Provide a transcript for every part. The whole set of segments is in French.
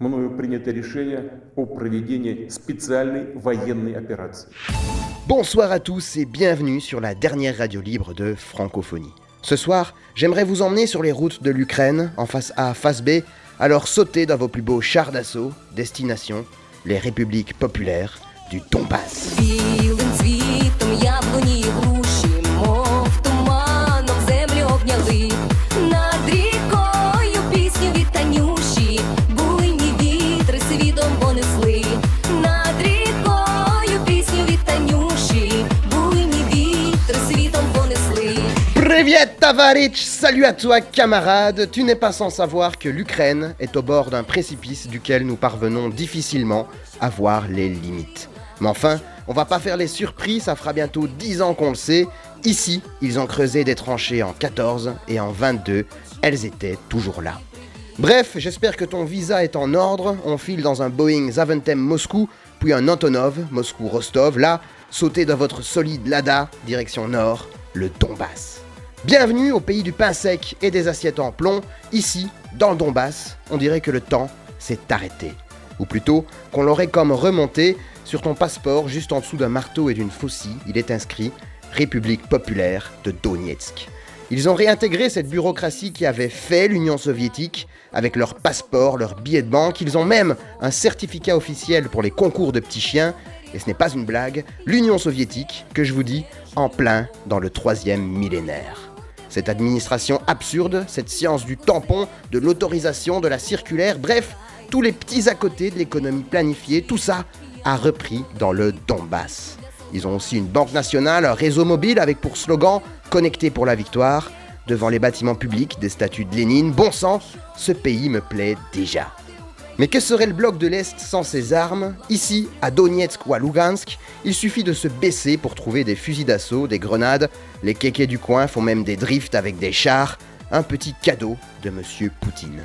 мною принято решение о проведении специальной военной операции. Bonsoir à tous et bienvenue sur la dernière radio libre de francophonie. Ce soir, j'aimerais vous emmener sur les routes de l'Ukraine, en face A, face B, alors sautez dans vos plus beaux chars d'assaut, destination, les républiques populaires du Donbass. Tavaric, salut à toi camarade, tu n'es pas sans savoir que l'Ukraine est au bord d'un précipice duquel nous parvenons difficilement à voir les limites. Mais enfin, on va pas faire les surprises, ça fera bientôt 10 ans qu'on le sait. Ici, ils ont creusé des tranchées en 14 et en 22, elles étaient toujours là. Bref, j'espère que ton visa est en ordre, on file dans un Boeing Zaventem Moscou, puis un Antonov Moscou-Rostov, là, sautez dans votre solide Lada, direction nord, le Donbass. Bienvenue au pays du pain sec et des assiettes en plomb. Ici, dans le Donbass, on dirait que le temps s'est arrêté. Ou plutôt, qu'on l'aurait comme remonté sur ton passeport, juste en dessous d'un marteau et d'une faucille, il est inscrit République populaire de Donetsk. Ils ont réintégré cette bureaucratie qui avait fait l'Union soviétique avec leur passeport, leur billet de banque. Ils ont même un certificat officiel pour les concours de petits chiens. Et ce n'est pas une blague, l'Union soviétique, que je vous dis, en plein dans le troisième millénaire. Cette administration absurde, cette science du tampon, de l'autorisation, de la circulaire, bref, tous les petits à côté de l'économie planifiée, tout ça a repris dans le Donbass. Ils ont aussi une banque nationale, un réseau mobile avec pour slogan Connecté pour la victoire. Devant les bâtiments publics, des statues de Lénine. Bon sang, ce pays me plaît déjà. Mais que serait le bloc de l'Est sans ses armes Ici, à Donetsk ou à Lugansk, il suffit de se baisser pour trouver des fusils d'assaut, des grenades. Les kékés du coin font même des drifts avec des chars. Un petit cadeau de Monsieur Poutine.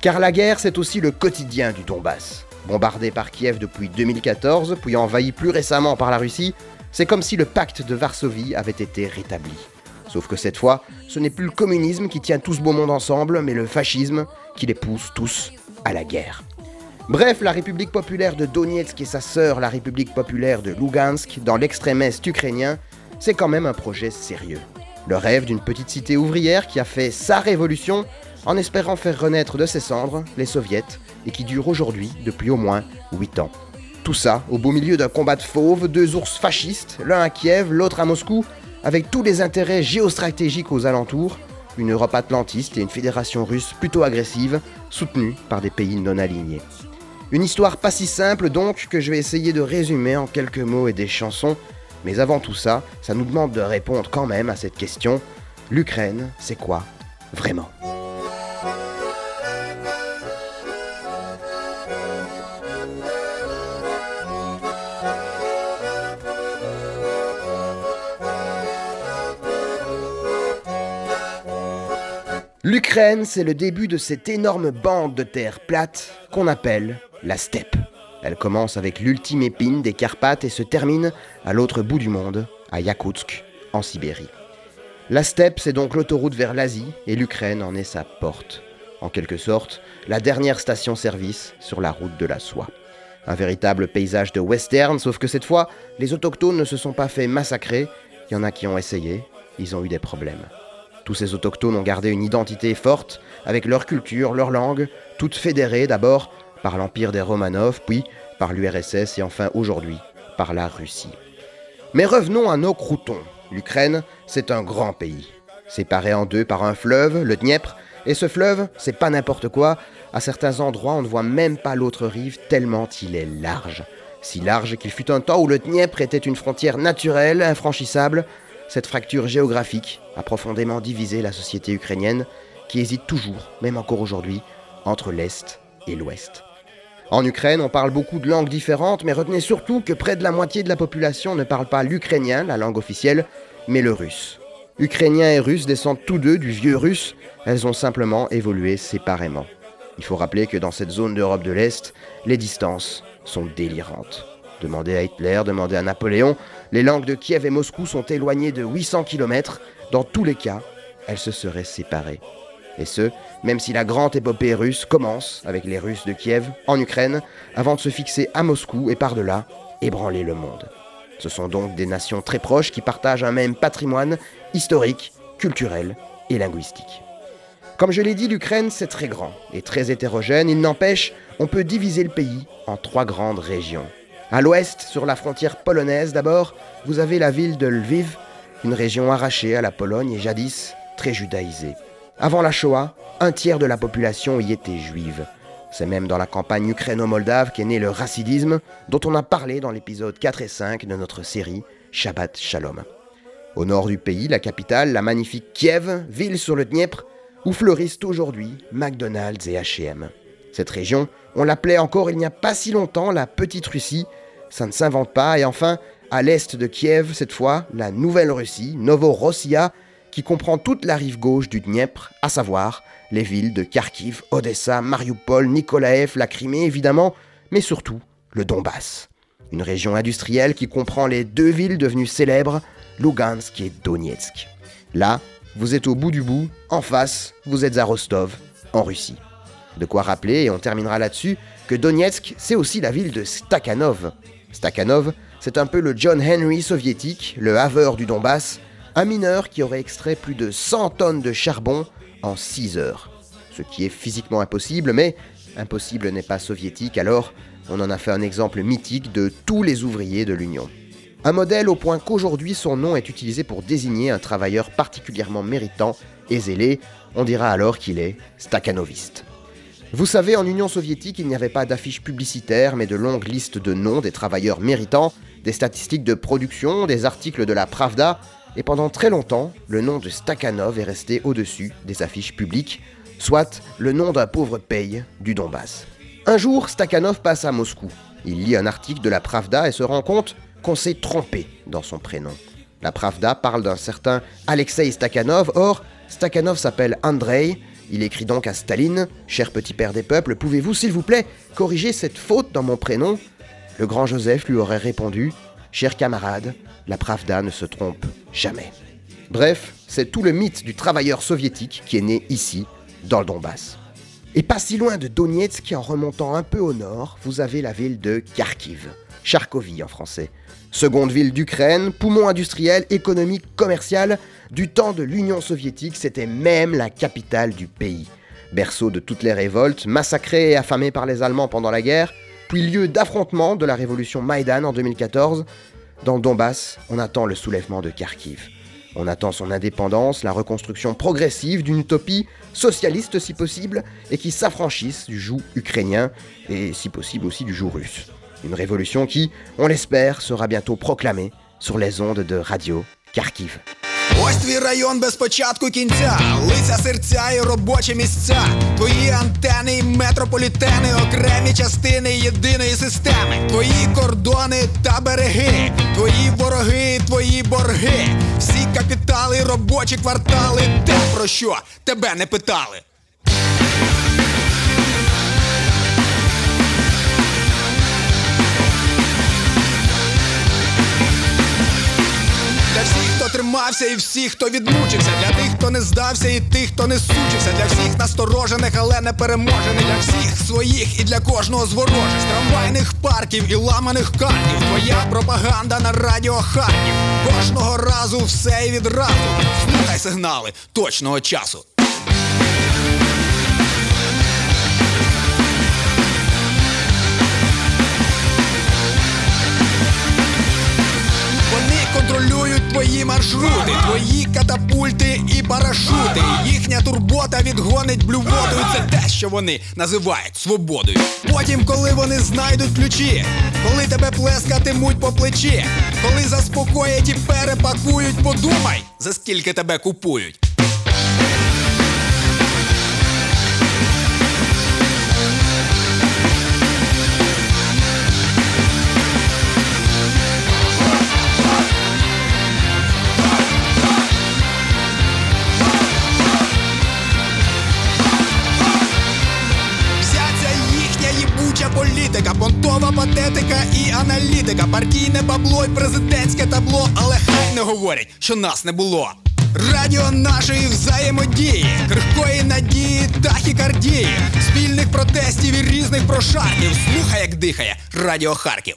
Car la guerre, c'est aussi le quotidien du Donbass. Bombardé par Kiev depuis 2014, puis envahi plus récemment par la Russie, c'est comme si le pacte de Varsovie avait été rétabli. Sauf que cette fois, ce n'est plus le communisme qui tient tout ce beau monde ensemble, mais le fascisme qui les pousse tous à la guerre. Bref, la République populaire de Donetsk et sa sœur, la République populaire de Lugansk, dans l'extrême est ukrainien, c'est quand même un projet sérieux. Le rêve d'une petite cité ouvrière qui a fait sa révolution en espérant faire renaître de ses cendres les soviets et qui dure aujourd'hui depuis au moins 8 ans. Tout ça au beau milieu d'un combat de fauves, deux ours fascistes, l'un à Kiev, l'autre à Moscou, avec tous les intérêts géostratégiques aux alentours, une Europe atlantiste et une fédération russe plutôt agressive, soutenue par des pays non alignés. Une histoire pas si simple donc que je vais essayer de résumer en quelques mots et des chansons, mais avant tout ça, ça nous demande de répondre quand même à cette question, l'Ukraine, c'est quoi vraiment? L'Ukraine, c'est le début de cette énorme bande de terre plate qu'on appelle la steppe. Elle commence avec l'ultime épine des Carpates et se termine à l'autre bout du monde, à Yakoutsk, en Sibérie. La steppe, c'est donc l'autoroute vers l'Asie et l'Ukraine en est sa porte. En quelque sorte, la dernière station-service sur la route de la soie. Un véritable paysage de western, sauf que cette fois, les autochtones ne se sont pas fait massacrer, il y en a qui ont essayé, ils ont eu des problèmes. Tous ces autochtones ont gardé une identité forte, avec leur culture, leur langue, toutes fédérées d'abord par l'empire des Romanov, puis par l'URSS et enfin aujourd'hui par la Russie. Mais revenons à nos croutons. L'Ukraine, c'est un grand pays, séparé en deux par un fleuve, le Dniepr, et ce fleuve, c'est pas n'importe quoi, à certains endroits on ne voit même pas l'autre rive tellement il est large. Si large qu'il fut un temps où le Dniepr était une frontière naturelle, infranchissable, cette fracture géographique a profondément divisé la société ukrainienne qui hésite toujours, même encore aujourd'hui, entre l'Est et l'Ouest. En Ukraine, on parle beaucoup de langues différentes, mais retenez surtout que près de la moitié de la population ne parle pas l'ukrainien, la langue officielle, mais le russe. Ukrainiens et Russes descendent tous deux du vieux russe, elles ont simplement évolué séparément. Il faut rappeler que dans cette zone d'Europe de l'Est, les distances sont délirantes. Demandez à Hitler, demandez à Napoléon, les langues de Kiev et Moscou sont éloignées de 800 km. Dans tous les cas, elles se seraient séparées. Et ce, même si la grande épopée russe commence avec les Russes de Kiev en Ukraine, avant de se fixer à Moscou et par-delà, ébranler le monde. Ce sont donc des nations très proches qui partagent un même patrimoine historique, culturel et linguistique. Comme je l'ai dit, l'Ukraine, c'est très grand et très hétérogène. Il n'empêche, on peut diviser le pays en trois grandes régions. À l'ouest, sur la frontière polonaise d'abord, vous avez la ville de Lviv, une région arrachée à la Pologne et jadis très judaïsée. Avant la Shoah, un tiers de la population y était juive. C'est même dans la campagne ukraino-moldave qu'est né le racidisme, dont on a parlé dans l'épisode 4 et 5 de notre série Shabbat Shalom. Au nord du pays, la capitale, la magnifique Kiev, ville sur le Dniepr, où fleurissent aujourd'hui McDonald's et H&M. Cette région, on l'appelait encore il n'y a pas si longtemps la Petite Russie, ça ne s'invente pas, et enfin, à l'est de Kiev, cette fois, la Nouvelle Russie, Novorossia, qui comprend toute la rive gauche du Dniepr, à savoir les villes de Kharkiv, Odessa, Mariupol, Nikolaev, la Crimée évidemment, mais surtout le Donbass. Une région industrielle qui comprend les deux villes devenues célèbres, Lugansk et Donetsk. Là, vous êtes au bout du bout, en face, vous êtes à Rostov, en Russie. De quoi rappeler, et on terminera là-dessus, que Donetsk, c'est aussi la ville de Stakhanov. Stakhanov, c'est un peu le John Henry soviétique, le haveur du Donbass, un mineur qui aurait extrait plus de 100 tonnes de charbon en 6 heures. Ce qui est physiquement impossible, mais impossible n'est pas soviétique, alors on en a fait un exemple mythique de tous les ouvriers de l'Union. Un modèle au point qu'aujourd'hui son nom est utilisé pour désigner un travailleur particulièrement méritant et zélé, on dira alors qu'il est stakhanoviste. Vous savez, en Union soviétique, il n'y avait pas d'affiches publicitaires, mais de longues listes de noms des travailleurs méritants, des statistiques de production, des articles de la Pravda, et pendant très longtemps, le nom de Stakhanov est resté au-dessus des affiches publiques, soit le nom d'un pauvre paye du Donbass. Un jour, Stakhanov passe à Moscou. Il lit un article de la Pravda et se rend compte qu'on s'est trompé dans son prénom. La Pravda parle d'un certain Alexei Stakhanov, or Stakhanov s'appelle Andrei, il écrit donc à Staline Cher petit père des peuples, pouvez-vous, s'il vous plaît, corriger cette faute dans mon prénom? Le grand Joseph lui aurait répondu Cher camarade, la Pravda ne se trompe jamais. Bref, c'est tout le mythe du travailleur soviétique qui est né ici, dans le Donbass. Et pas si loin de Donetsk, en remontant un peu au nord, vous avez la ville de Kharkiv, Charkovie en français. Seconde ville d'Ukraine, poumon industriel, économique, commercial, du temps de l'Union soviétique, c'était même la capitale du pays. Berceau de toutes les révoltes, massacré et affamé par les Allemands pendant la guerre, puis lieu d'affrontement de la révolution Maïdan en 2014, dans le Donbass, on attend le soulèvement de Kharkiv. On attend son indépendance, la reconstruction progressive d'une utopie socialiste si possible, et qui s'affranchisse du joug ukrainien et si possible aussi du joug russe. Une révolution qui, on l'espère, sera bientôt proclamée sur les ondes de Radio Kharkiv. Ось твій район без початку кінця, лиця серця і робочі місця, твої антени і метрополітени, окремі частини єдиної системи, твої кордони та береги, твої вороги, твої борги, всі капітали, робочі квартали, те про що тебе не питали. Для всіх, тримався, і всіх, хто відмучився, для тих, хто не здався, і тих, хто не сучився, для всіх насторожених, але не переможених, для всіх своїх і для кожного з ворожих, з трамвайних парків і ламаних картів. Твоя пропаганда на радіо Харків. Кожного разу все і відразу. Слухай сигнали точного часу. Вони контролюють твої маршрути, твої катапульти і парашути. Їхня турбота відгонить блювотою. Це те, що вони називають свободою. Потім, коли вони знайдуть ключі, коли тебе плескатимуть по плечі, коли заспокоять і перепакують, подумай, за скільки тебе купують. Політика, понтова патетика і аналітика, партійне бабло й президентське табло, але хай не говорять, що нас не було. Радіо нашої взаємодії, крихкої надії, тахікардії, спільних протестів і різних прошарків. Слухай, як дихає Радіо Харків.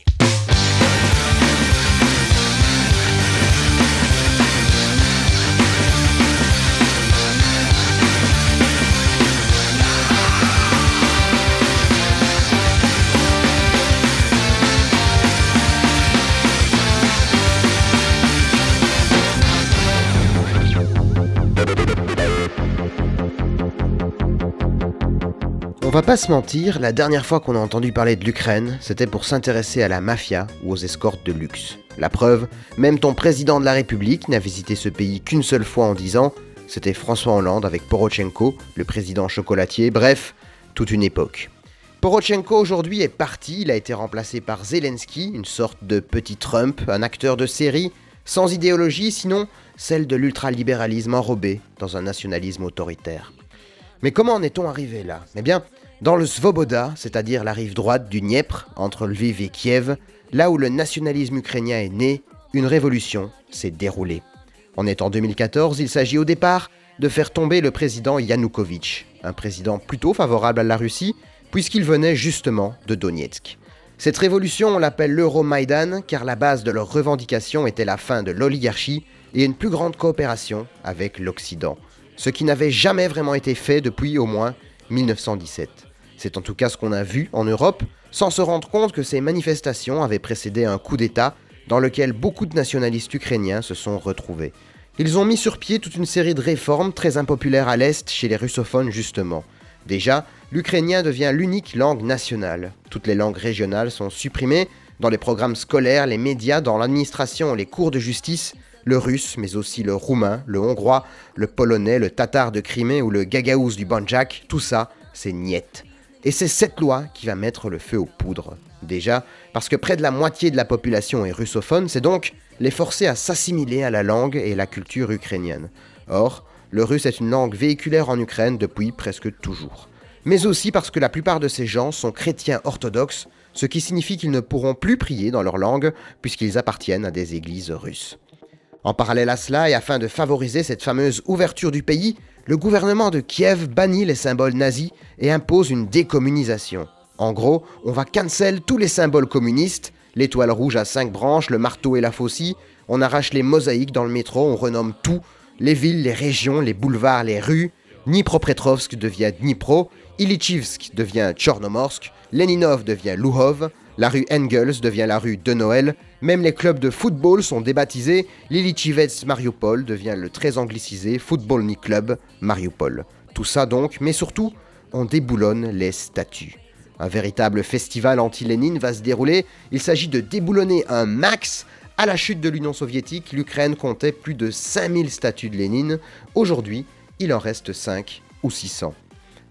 Pas se mentir, la dernière fois qu'on a entendu parler de l'Ukraine, c'était pour s'intéresser à la mafia ou aux escortes de luxe. La preuve, même ton président de la République n'a visité ce pays qu'une seule fois en 10 ans, c'était François Hollande avec Porochenko, le président chocolatier, bref, toute une époque. Porochenko aujourd'hui est parti, il a été remplacé par Zelensky, une sorte de petit Trump, un acteur de série, sans idéologie sinon celle de l'ultralibéralisme enrobé dans un nationalisme autoritaire. Mais comment en est-on arrivé là? Eh dans le Svoboda, c'est-à-dire la rive droite du Dniepr, entre Lviv et Kiev, là où le nationalisme ukrainien est né, une révolution s'est déroulée. On est en 2014, il s'agit au départ de faire tomber le président Yanukovych, un président plutôt favorable à la Russie, puisqu'il venait justement de Donetsk. Cette révolution, on l'appelle l'Euromaïdan, car la base de leurs revendications était la fin de l'oligarchie et une plus grande coopération avec l'Occident ce qui n'avait jamais vraiment été fait depuis au moins 1917. C'est en tout cas ce qu'on a vu en Europe, sans se rendre compte que ces manifestations avaient précédé un coup d'État dans lequel beaucoup de nationalistes ukrainiens se sont retrouvés. Ils ont mis sur pied toute une série de réformes très impopulaires à l'Est chez les russophones justement. Déjà, l'ukrainien devient l'unique langue nationale. Toutes les langues régionales sont supprimées dans les programmes scolaires, les médias, dans l'administration, les cours de justice, le russe, mais aussi le roumain, le hongrois, le polonais, le tatar de Crimée ou le gagaous du Banjak, tout ça, c'est niet. Et c'est cette loi qui va mettre le feu aux poudres. Déjà, parce que près de la moitié de la population est russophone, c'est donc les forcer à s'assimiler à la langue et la culture ukrainienne. Or, le russe est une langue véhiculaire en Ukraine depuis presque toujours. Mais aussi parce que la plupart de ces gens sont chrétiens orthodoxes, ce qui signifie qu'ils ne pourront plus prier dans leur langue puisqu'ils appartiennent à des églises russes. En parallèle à cela, et afin de favoriser cette fameuse ouverture du pays, le gouvernement de Kiev bannit les symboles nazis et impose une décommunisation. En gros, on va cancel tous les symboles communistes, l'étoile rouge à cinq branches, le marteau et la faucille, on arrache les mosaïques dans le métro, on renomme tout, les villes, les régions, les boulevards, les rues, Dnipropetrovsk devient Dnipro, Ilichivsk devient Tchornomorsk, Leninov devient Luhov, la rue Engels devient la rue de Noël, même les clubs de football sont débaptisés, Lilichivets Mariupol devient le très anglicisé Football Club Mariupol. Tout ça donc, mais surtout, on déboulonne les statues. Un véritable festival anti-Lénine va se dérouler, il s'agit de déboulonner un max à la chute de l'Union soviétique, l'Ukraine comptait plus de 5000 statues de Lénine. Aujourd'hui, il en reste 5 ou 600.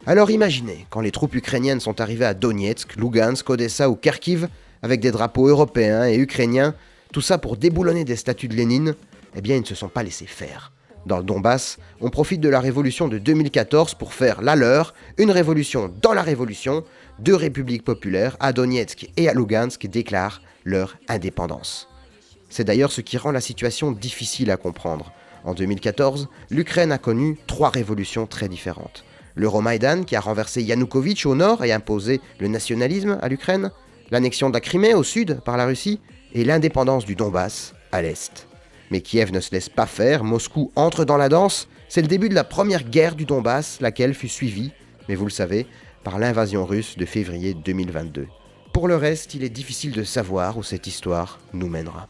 Alors imaginez, quand les troupes ukrainiennes sont arrivées à Donetsk, Lugansk, Odessa ou Kharkiv, avec des drapeaux européens et ukrainiens, tout ça pour déboulonner des statues de Lénine, eh bien ils ne se sont pas laissés faire. Dans le Donbass, on profite de la révolution de 2014 pour faire la leur, une révolution dans la révolution, deux républiques populaires, à Donetsk et à Lugansk, déclarent leur indépendance. C'est d'ailleurs ce qui rend la situation difficile à comprendre. En 2014, l'Ukraine a connu trois révolutions très différentes. L'Euromaïdan qui a renversé Yanukovych au nord et imposé le nationalisme à l'Ukraine, l'annexion de la Crimée au sud par la Russie et l'indépendance du Donbass à l'est. Mais Kiev ne se laisse pas faire, Moscou entre dans la danse, c'est le début de la première guerre du Donbass, laquelle fut suivie, mais vous le savez, par l'invasion russe de février 2022. Pour le reste, il est difficile de savoir où cette histoire nous mènera.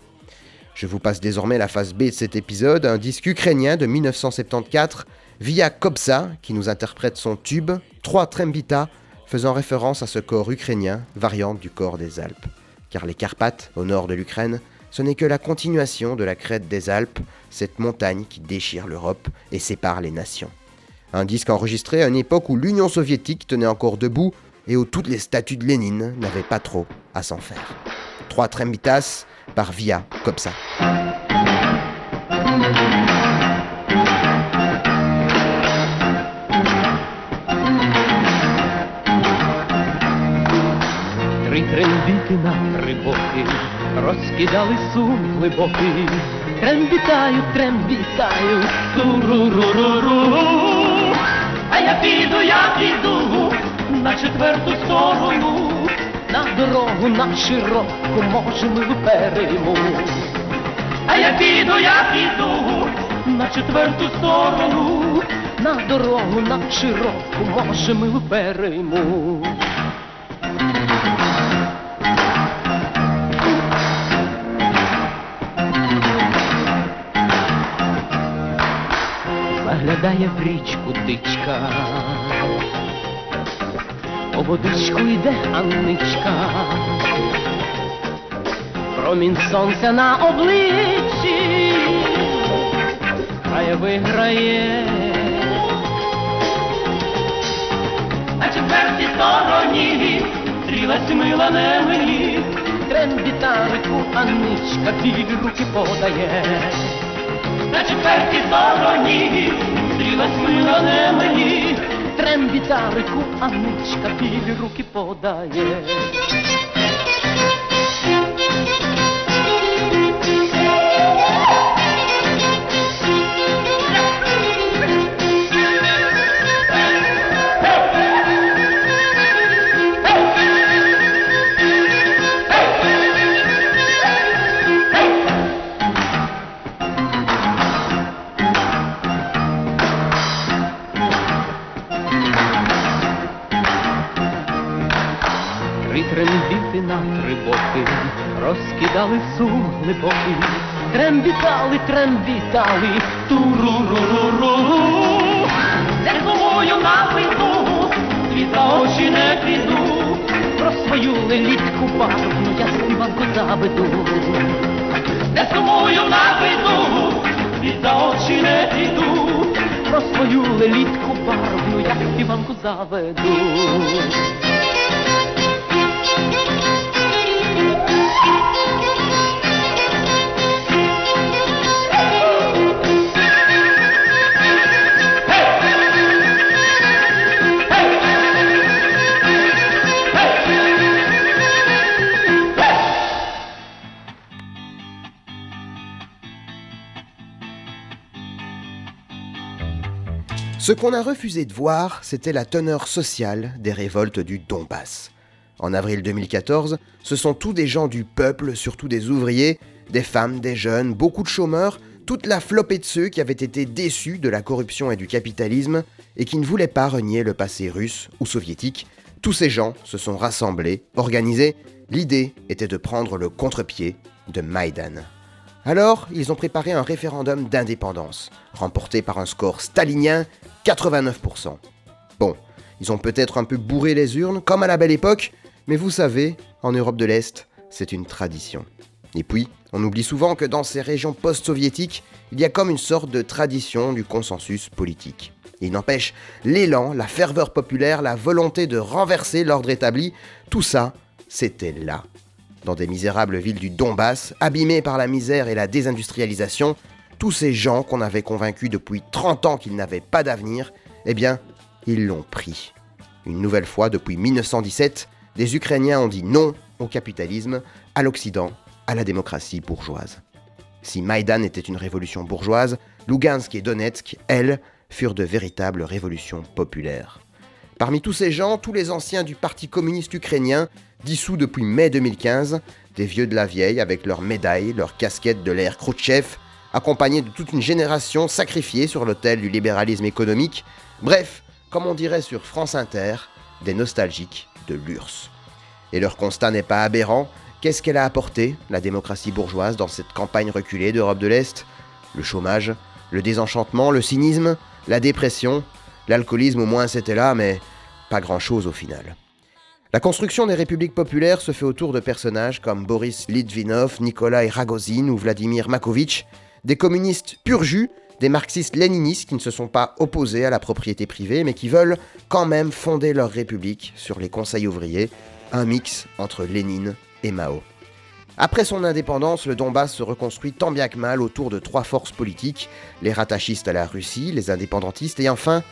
Je vous passe désormais la phase B de cet épisode, un disque ukrainien de 1974 via Kobza, qui nous interprète son tube, trois Trembita, faisant référence à ce corps ukrainien, variante du corps des Alpes. Car les Carpates, au nord de l'Ukraine, ce n'est que la continuation de la crête des Alpes, cette montagne qui déchire l'Europe et sépare les nations. Un disque enregistré à une époque où l'Union soviétique tenait encore debout et où toutes les statues de Lénine n'avaient pas trop à s'en faire. Trois Trembitas par Via, comme ça. Трембіти на тривоги розкидали сум глибокий, Трембітаю, трембітаю, туруруруру. А я піду, я піду на четверту сторону, на дорогу на широку, може ми вперемо. А я піду, я піду на четверту сторону, на дорогу на широку, може ми вперемо. Заглядає в річку дичка, по водичку йде Анничка, промінь сонця на обличчі, хай виграє. На четвертій стороні стрілась мила не мені, трембітарику Анничка білі руки подає. На четвертій стороні Снилась не мені, трем вітарику, а мичка білі руки подає. Розкидали сум глибокий, трембітали, трембітали, туруруруру. Злою напиту, світ за очі не піду, про свою лелітку барвну я співанку заведу. Де сумую напиту, світ за очі не піду, про свою лелітку барвну я співанку заведу. Ce qu'on a refusé de voir, c'était la teneur sociale des révoltes du Donbass. En avril 2014, ce sont tous des gens du peuple, surtout des ouvriers, des femmes, des jeunes, beaucoup de chômeurs, toute la flopée de ceux qui avaient été déçus de la corruption et du capitalisme et qui ne voulaient pas renier le passé russe ou soviétique. Tous ces gens se sont rassemblés, organisés. L'idée était de prendre le contre-pied de Maïdan. Alors, ils ont préparé un référendum d'indépendance, remporté par un score stalinien 89%. Bon, ils ont peut-être un peu bourré les urnes, comme à la belle époque, mais vous savez, en Europe de l'Est, c'est une tradition. Et puis, on oublie souvent que dans ces régions post-soviétiques, il y a comme une sorte de tradition du consensus politique. Il n'empêche, l'élan, la ferveur populaire, la volonté de renverser l'ordre établi, tout ça, c'était là. Dans des misérables villes du Donbass, abîmées par la misère et la désindustrialisation, tous ces gens qu'on avait convaincus depuis 30 ans qu'ils n'avaient pas d'avenir, eh bien, ils l'ont pris. Une nouvelle fois, depuis 1917, des Ukrainiens ont dit non au capitalisme, à l'Occident, à la démocratie bourgeoise. Si Maïdan était une révolution bourgeoise, Lugansk et Donetsk, elles, furent de véritables révolutions populaires. Parmi tous ces gens, tous les anciens du Parti communiste ukrainien, dissous depuis mai 2015, des vieux de la vieille avec leurs médailles, leurs casquettes de l'ère Khrouchtchev, accompagnés de toute une génération sacrifiée sur l'autel du libéralisme économique, bref, comme on dirait sur France Inter, des nostalgiques de l'URSS. Et leur constat n'est pas aberrant, qu'est-ce qu'elle a apporté, la démocratie bourgeoise, dans cette campagne reculée d'Europe de l'Est? Le chômage, le désenchantement, le cynisme, la dépression, l'alcoolisme au moins c'était là, mais pas grand-chose au final. La construction des républiques populaires se fait autour de personnages comme Boris Litvinov, Nikolai Ragozin ou Vladimir Makovitch, des communistes pur jus, des marxistes-léninistes qui ne se sont pas opposés à la propriété privée, mais qui veulent quand même fonder leur république sur les conseils ouvriers, un mix entre Lénine et Mao. Après son indépendance, le Donbass se reconstruit tant bien que mal autour de trois forces politiques, les rattachistes à la Russie, les indépendantistes et enfin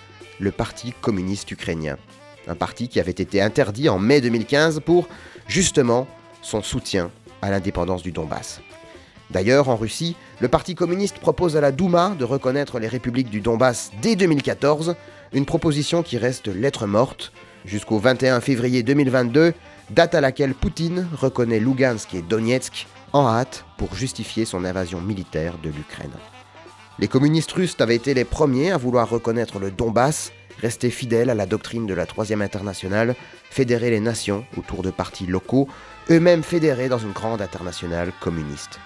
le Parti communiste ukrainien. Un parti qui avait été interdit en mai 2015 pour, justement, son soutien à l'indépendance du Donbass. D'ailleurs, en Russie, le Parti communiste propose à la Douma de reconnaître les républiques du Donbass dès 2014, une proposition qui reste lettre morte jusqu'au 21 février 2022, date à laquelle Poutine reconnaît Lugansk et Donetsk en hâte pour justifier son invasion militaire de l'Ukraine. Les communistes russes avaient été les premiers à vouloir reconnaître le Donbass, rester fidèles à la doctrine de la Troisième Internationale, fédérer les nations autour de partis locaux, eux-mêmes fédérés dans une grande internationale communiste.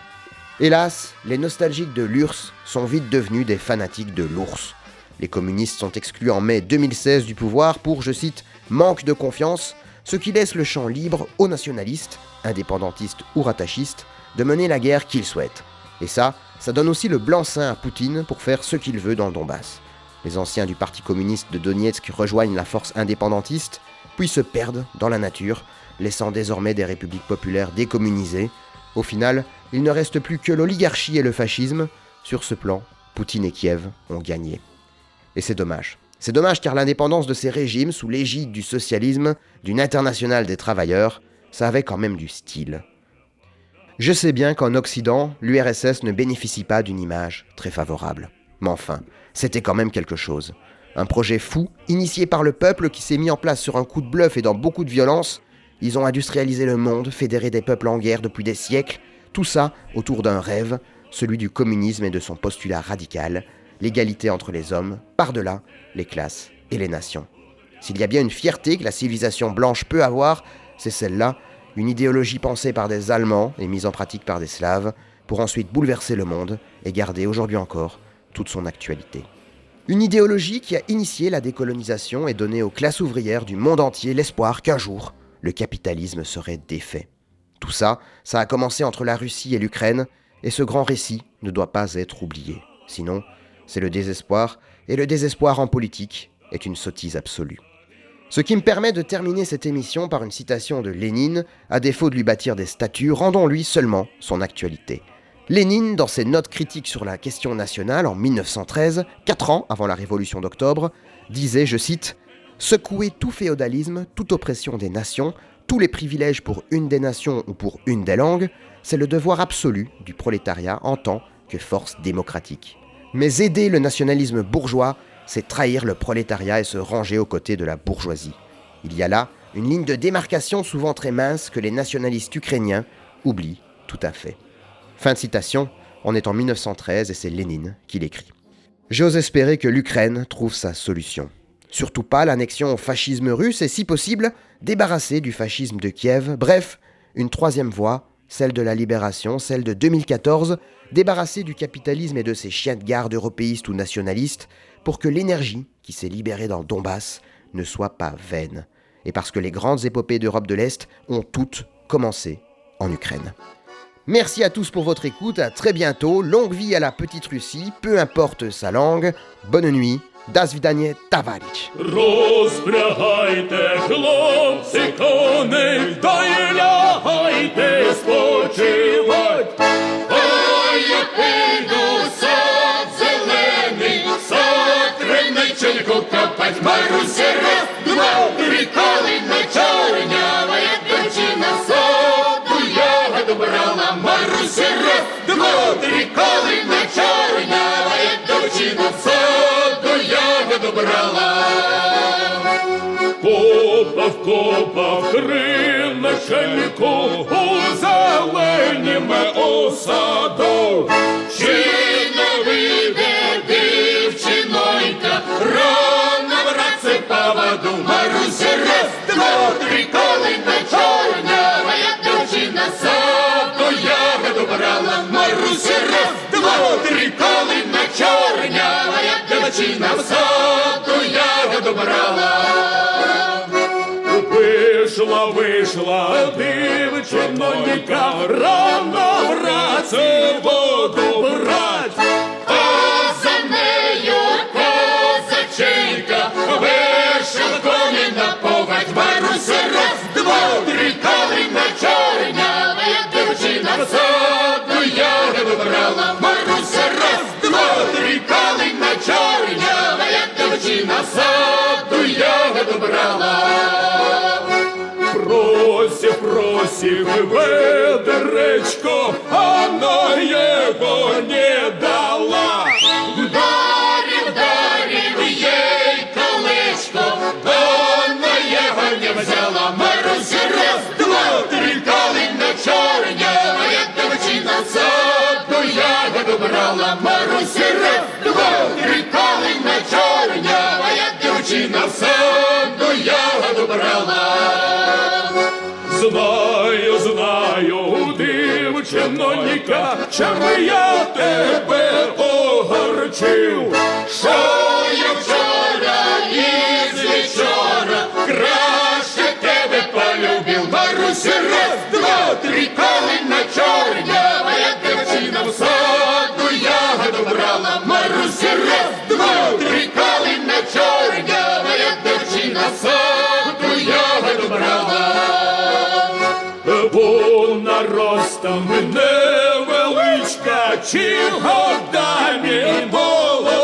Hélas, les nostalgiques de l'URSS sont vite devenus des fanatiques de l'ours. Les communistes sont exclus en mai 2016 du pouvoir pour, je cite, manque de confiance, ce qui laisse le champ libre aux nationalistes, indépendantistes ou rattachistes, de mener la guerre qu'ils souhaitent. Et ça, ça donne aussi le blanc-seing à Poutine pour faire ce qu'il veut dans le Donbass. Les anciens du Parti communiste de Donetsk rejoignent la force indépendantiste, puis se perdent dans la nature, laissant désormais des républiques populaires décommunisées. Au final, il ne reste plus que l'oligarchie et le fascisme. Sur ce plan, Poutine et Kiev ont gagné. Et c'est dommage. C'est dommage car l'indépendance de ces régimes, sous l'égide du socialisme, d'une internationale des travailleurs, ça avait quand même du style. Je sais bien qu'en Occident, l'URSS ne bénéficie pas d'une image très favorable. Mais enfin, c'était quand même quelque chose. Un projet fou, initié par le peuple qui s'est mis en place sur un coup de bluff et dans beaucoup de violence. Ils ont industrialisé le monde, fédéré des peuples en guerre depuis des siècles, tout ça autour d'un rêve, celui du communisme et de son postulat radical, l'égalité entre les hommes, par-delà les classes et les nations. S'il y a bien une fierté que la civilisation blanche peut avoir, c'est celle-là, une idéologie pensée par des Allemands et mise en pratique par des Slaves, pour ensuite bouleverser le monde et garder aujourd'hui encore toute son actualité. Une idéologie qui a initié la décolonisation et donné aux classes ouvrières du monde entier l'espoir qu'un jour, le capitalisme serait défait. Tout ça, ça a commencé entre la Russie et l'Ukraine, et ce grand récit ne doit pas être oublié. Sinon, c'est le désespoir, et le désespoir en politique est une sottise absolue. Ce qui me permet de terminer cette émission par une citation de Lénine, à défaut de lui bâtir des statues, rendons-lui seulement son actualité. Lénine, dans ses notes critiques sur la question nationale en 1913, quatre ans avant la Révolution d'octobre, disait, je cite, Secouer tout féodalisme, toute oppression des nations, tous les privilèges pour une des nations ou pour une des langues, c'est le devoir absolu du prolétariat en tant que force démocratique. Mais aider le nationalisme bourgeois, c'est trahir le prolétariat et se ranger aux côtés de la bourgeoisie. Il y a là une ligne de démarcation souvent très mince que les nationalistes ukrainiens oublient tout à fait. Fin de citation, on est en 1913 et c'est Lénine qui l'écrit. J'ose espérer que l'Ukraine trouve sa solution. Surtout pas l'annexion au fascisme russe et si possible, débarrasser du fascisme de Kiev. Bref, une troisième voie, celle de la libération, celle de 2014, débarrasser du capitalisme et de ses chiens de garde européistes ou nationalistes pour que l'énergie qui s'est libérée dans Donbass ne soit pas vaine. Et parce que les grandes épopées d'Europe de l'Est ont toutes commencé en Ukraine. Merci à tous pour votre écoute, à très bientôt, longue vie à la petite Russie, peu importe sa langue, bonne nuit, das vidanie, tavaric. Розпрягайте, хлопці, коней, та й лягайте Раз, два, три, калина чорнява, як дівчина саду ягоду брала. Копав, копав криночельку у зеленіме осаду. Чи не вийде дівчинонька, рано враз поводу. Маруся раз, два, три, калина чорнява, як дівчина саду забрала мой русерев, два-три колина чорнява, дивачина в саду ягоду брала. Вийшла, вийшла, дівчинонька, рано вранці воду брать. Поза нею козачинка, вийшла коліна повать, Маруся раз, два, три коліна чорнява, дівчина в саду. Саду ягоду брала. Просі, просі. колосів ведеречко, а на його не дала. Вдарив, вдарив їй колечко, а на його не взяла. Маруся раз, два, три, калина чорня, моя дівчина саду ягоду брала. Маруся раз, два, три, калина чорня, Знаю, знаю, дівчиноніка, чим я тебе огорчив. Що я вчора із вечора краще тебе полюбив. Маруся, раз, два, три, калина чорня, моя дівчина в саду ягоду брала. Маруся, раз, два, три, калина Там мене величка, чи годами болить.